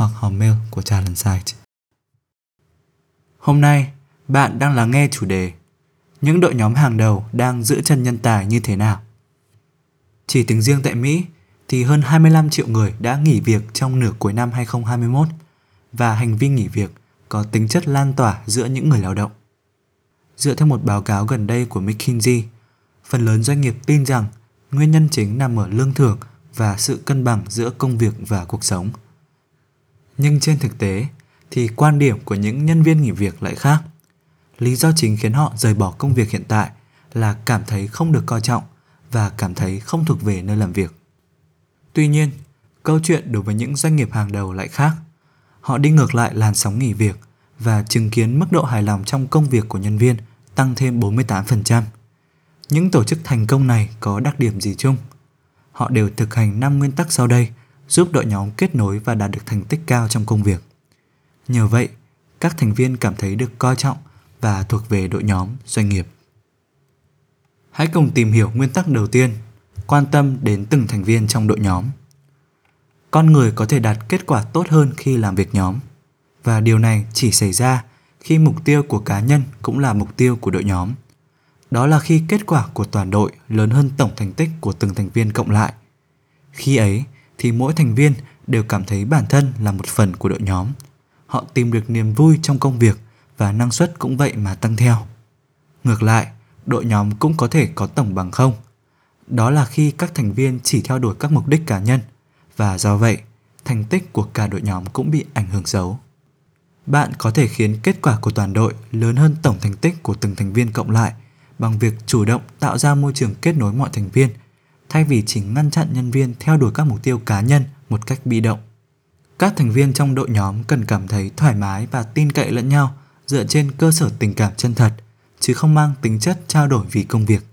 hoặc hòm mail của Talent Site. Hôm nay, bạn đang lắng nghe chủ đề Những đội nhóm hàng đầu đang giữ chân nhân tài như thế nào? Chỉ tính riêng tại Mỹ thì hơn 25 triệu người đã nghỉ việc trong nửa cuối năm 2021 và hành vi nghỉ việc có tính chất lan tỏa giữa những người lao động. Dựa theo một báo cáo gần đây của McKinsey, phần lớn doanh nghiệp tin rằng nguyên nhân chính nằm ở lương thưởng và sự cân bằng giữa công việc và cuộc sống – nhưng trên thực tế thì quan điểm của những nhân viên nghỉ việc lại khác. Lý do chính khiến họ rời bỏ công việc hiện tại là cảm thấy không được coi trọng và cảm thấy không thuộc về nơi làm việc. Tuy nhiên, câu chuyện đối với những doanh nghiệp hàng đầu lại khác. Họ đi ngược lại làn sóng nghỉ việc và chứng kiến mức độ hài lòng trong công việc của nhân viên tăng thêm 48%. Những tổ chức thành công này có đặc điểm gì chung? Họ đều thực hành 5 nguyên tắc sau đây giúp đội nhóm kết nối và đạt được thành tích cao trong công việc. Nhờ vậy, các thành viên cảm thấy được coi trọng và thuộc về đội nhóm doanh nghiệp. Hãy cùng tìm hiểu nguyên tắc đầu tiên, quan tâm đến từng thành viên trong đội nhóm. Con người có thể đạt kết quả tốt hơn khi làm việc nhóm và điều này chỉ xảy ra khi mục tiêu của cá nhân cũng là mục tiêu của đội nhóm. Đó là khi kết quả của toàn đội lớn hơn tổng thành tích của từng thành viên cộng lại. Khi ấy, thì mỗi thành viên đều cảm thấy bản thân là một phần của đội nhóm. Họ tìm được niềm vui trong công việc và năng suất cũng vậy mà tăng theo. Ngược lại, đội nhóm cũng có thể có tổng bằng không. Đó là khi các thành viên chỉ theo đuổi các mục đích cá nhân và do vậy, thành tích của cả đội nhóm cũng bị ảnh hưởng xấu. Bạn có thể khiến kết quả của toàn đội lớn hơn tổng thành tích của từng thành viên cộng lại bằng việc chủ động tạo ra môi trường kết nối mọi thành viên thay vì chỉ ngăn chặn nhân viên theo đuổi các mục tiêu cá nhân một cách bị động. Các thành viên trong đội nhóm cần cảm thấy thoải mái và tin cậy lẫn nhau dựa trên cơ sở tình cảm chân thật, chứ không mang tính chất trao đổi vì công việc.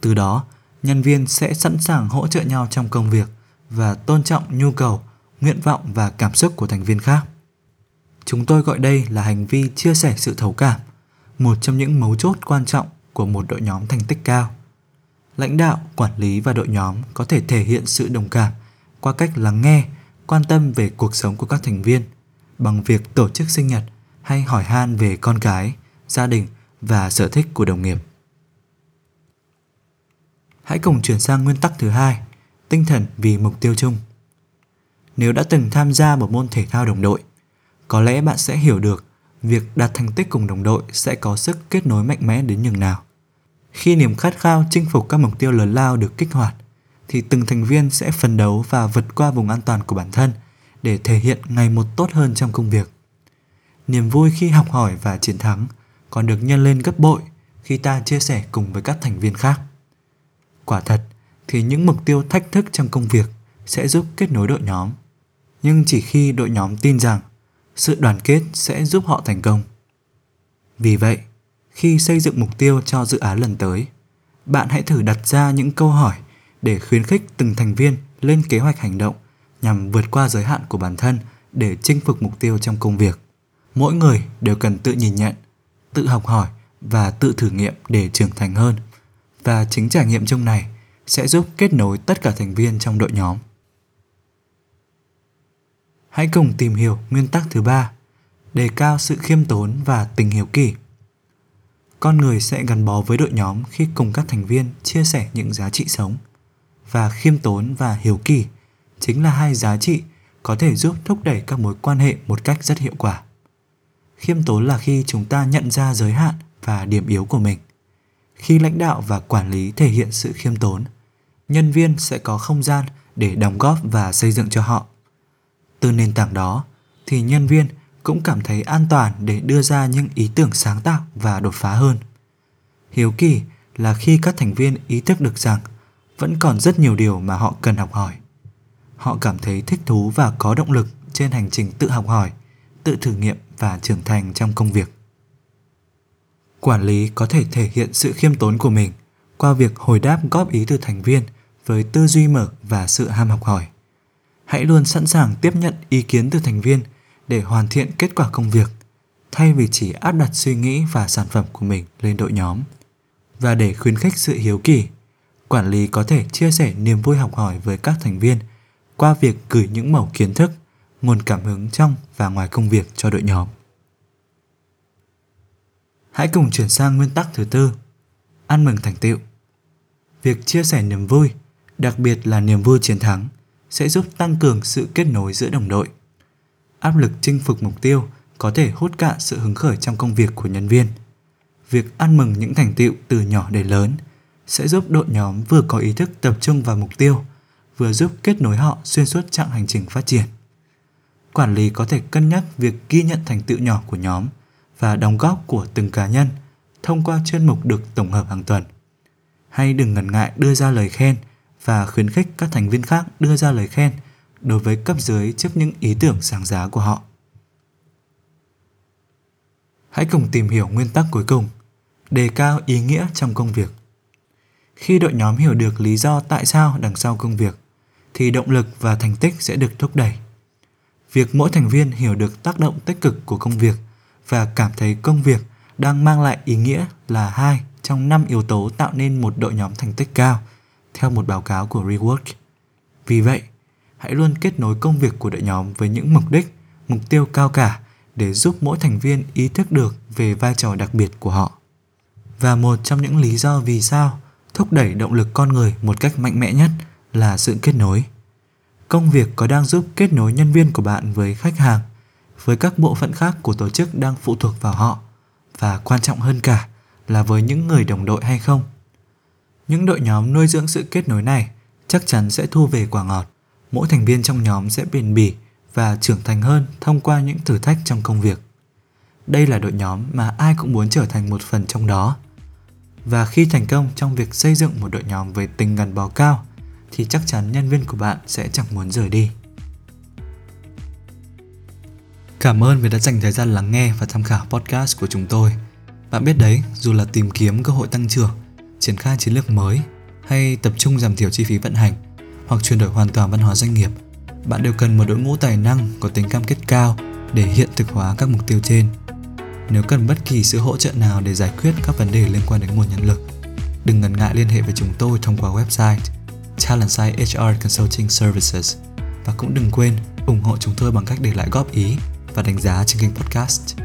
Từ đó, nhân viên sẽ sẵn sàng hỗ trợ nhau trong công việc và tôn trọng nhu cầu, nguyện vọng và cảm xúc của thành viên khác. Chúng tôi gọi đây là hành vi chia sẻ sự thấu cảm, một trong những mấu chốt quan trọng của một đội nhóm thành tích cao lãnh đạo, quản lý và đội nhóm có thể thể hiện sự đồng cảm qua cách lắng nghe, quan tâm về cuộc sống của các thành viên, bằng việc tổ chức sinh nhật hay hỏi han về con cái, gia đình và sở thích của đồng nghiệp. Hãy cùng chuyển sang nguyên tắc thứ hai, tinh thần vì mục tiêu chung. Nếu đã từng tham gia một môn thể thao đồng đội, có lẽ bạn sẽ hiểu được việc đạt thành tích cùng đồng đội sẽ có sức kết nối mạnh mẽ đến nhường nào khi niềm khát khao chinh phục các mục tiêu lớn lao được kích hoạt, thì từng thành viên sẽ phấn đấu và vượt qua vùng an toàn của bản thân để thể hiện ngày một tốt hơn trong công việc. Niềm vui khi học hỏi và chiến thắng còn được nhân lên gấp bội khi ta chia sẻ cùng với các thành viên khác. Quả thật thì những mục tiêu thách thức trong công việc sẽ giúp kết nối đội nhóm, nhưng chỉ khi đội nhóm tin rằng sự đoàn kết sẽ giúp họ thành công. Vì vậy, khi xây dựng mục tiêu cho dự án lần tới. Bạn hãy thử đặt ra những câu hỏi để khuyến khích từng thành viên lên kế hoạch hành động nhằm vượt qua giới hạn của bản thân để chinh phục mục tiêu trong công việc. Mỗi người đều cần tự nhìn nhận, tự học hỏi và tự thử nghiệm để trưởng thành hơn. Và chính trải nghiệm chung này sẽ giúp kết nối tất cả thành viên trong đội nhóm. Hãy cùng tìm hiểu nguyên tắc thứ ba, đề cao sự khiêm tốn và tình hiếu kỳ con người sẽ gắn bó với đội nhóm khi cùng các thành viên chia sẻ những giá trị sống. Và khiêm tốn và hiếu kỳ chính là hai giá trị có thể giúp thúc đẩy các mối quan hệ một cách rất hiệu quả. Khiêm tốn là khi chúng ta nhận ra giới hạn và điểm yếu của mình. Khi lãnh đạo và quản lý thể hiện sự khiêm tốn, nhân viên sẽ có không gian để đóng góp và xây dựng cho họ. Từ nền tảng đó, thì nhân viên cũng cảm thấy an toàn để đưa ra những ý tưởng sáng tạo và đột phá hơn. Hiếu kỳ là khi các thành viên ý thức được rằng vẫn còn rất nhiều điều mà họ cần học hỏi. Họ cảm thấy thích thú và có động lực trên hành trình tự học hỏi, tự thử nghiệm và trưởng thành trong công việc. Quản lý có thể thể hiện sự khiêm tốn của mình qua việc hồi đáp góp ý từ thành viên với tư duy mở và sự ham học hỏi. Hãy luôn sẵn sàng tiếp nhận ý kiến từ thành viên để hoàn thiện kết quả công việc thay vì chỉ áp đặt suy nghĩ và sản phẩm của mình lên đội nhóm. Và để khuyến khích sự hiếu kỳ, quản lý có thể chia sẻ niềm vui học hỏi với các thành viên qua việc gửi những mẩu kiến thức, nguồn cảm hứng trong và ngoài công việc cho đội nhóm. Hãy cùng chuyển sang nguyên tắc thứ tư, ăn mừng thành tựu. Việc chia sẻ niềm vui, đặc biệt là niềm vui chiến thắng, sẽ giúp tăng cường sự kết nối giữa đồng đội. Áp lực chinh phục mục tiêu có thể hút cạn sự hứng khởi trong công việc của nhân viên. Việc ăn mừng những thành tựu từ nhỏ đến lớn sẽ giúp đội nhóm vừa có ý thức tập trung vào mục tiêu, vừa giúp kết nối họ xuyên suốt chặng hành trình phát triển. Quản lý có thể cân nhắc việc ghi nhận thành tựu nhỏ của nhóm và đóng góp của từng cá nhân thông qua chuyên mục được tổng hợp hàng tuần. Hay đừng ngần ngại đưa ra lời khen và khuyến khích các thành viên khác đưa ra lời khen đối với cấp dưới trước những ý tưởng sáng giá của họ. Hãy cùng tìm hiểu nguyên tắc cuối cùng, đề cao ý nghĩa trong công việc. Khi đội nhóm hiểu được lý do tại sao đằng sau công việc, thì động lực và thành tích sẽ được thúc đẩy. Việc mỗi thành viên hiểu được tác động tích cực của công việc và cảm thấy công việc đang mang lại ý nghĩa là hai trong năm yếu tố tạo nên một đội nhóm thành tích cao, theo một báo cáo của Rework. Vì vậy, hãy luôn kết nối công việc của đội nhóm với những mục đích, mục tiêu cao cả để giúp mỗi thành viên ý thức được về vai trò đặc biệt của họ. Và một trong những lý do vì sao thúc đẩy động lực con người một cách mạnh mẽ nhất là sự kết nối. Công việc có đang giúp kết nối nhân viên của bạn với khách hàng, với các bộ phận khác của tổ chức đang phụ thuộc vào họ và quan trọng hơn cả là với những người đồng đội hay không. Những đội nhóm nuôi dưỡng sự kết nối này chắc chắn sẽ thu về quả ngọt. Mỗi thành viên trong nhóm sẽ bền bỉ và trưởng thành hơn thông qua những thử thách trong công việc. Đây là đội nhóm mà ai cũng muốn trở thành một phần trong đó. Và khi thành công trong việc xây dựng một đội nhóm với tình gắn bó cao thì chắc chắn nhân viên của bạn sẽ chẳng muốn rời đi. Cảm ơn vì đã dành thời gian lắng nghe và tham khảo podcast của chúng tôi. Bạn biết đấy, dù là tìm kiếm cơ hội tăng trưởng, triển khai chiến lược mới hay tập trung giảm thiểu chi phí vận hành hoặc chuyển đổi hoàn toàn văn hóa doanh nghiệp – bạn đều cần một đội ngũ tài năng có tính cam kết cao để hiện thực hóa các mục tiêu trên. Nếu cần bất kỳ sự hỗ trợ nào để giải quyết các vấn đề liên quan đến nguồn nhân lực, đừng ngần ngại liên hệ với chúng tôi thông qua website Talentside HR Consulting Services và cũng đừng quên ủng hộ chúng tôi bằng cách để lại góp ý và đánh giá trên kênh podcast.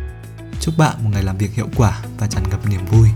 Chúc bạn một ngày làm việc hiệu quả và tràn ngập niềm vui.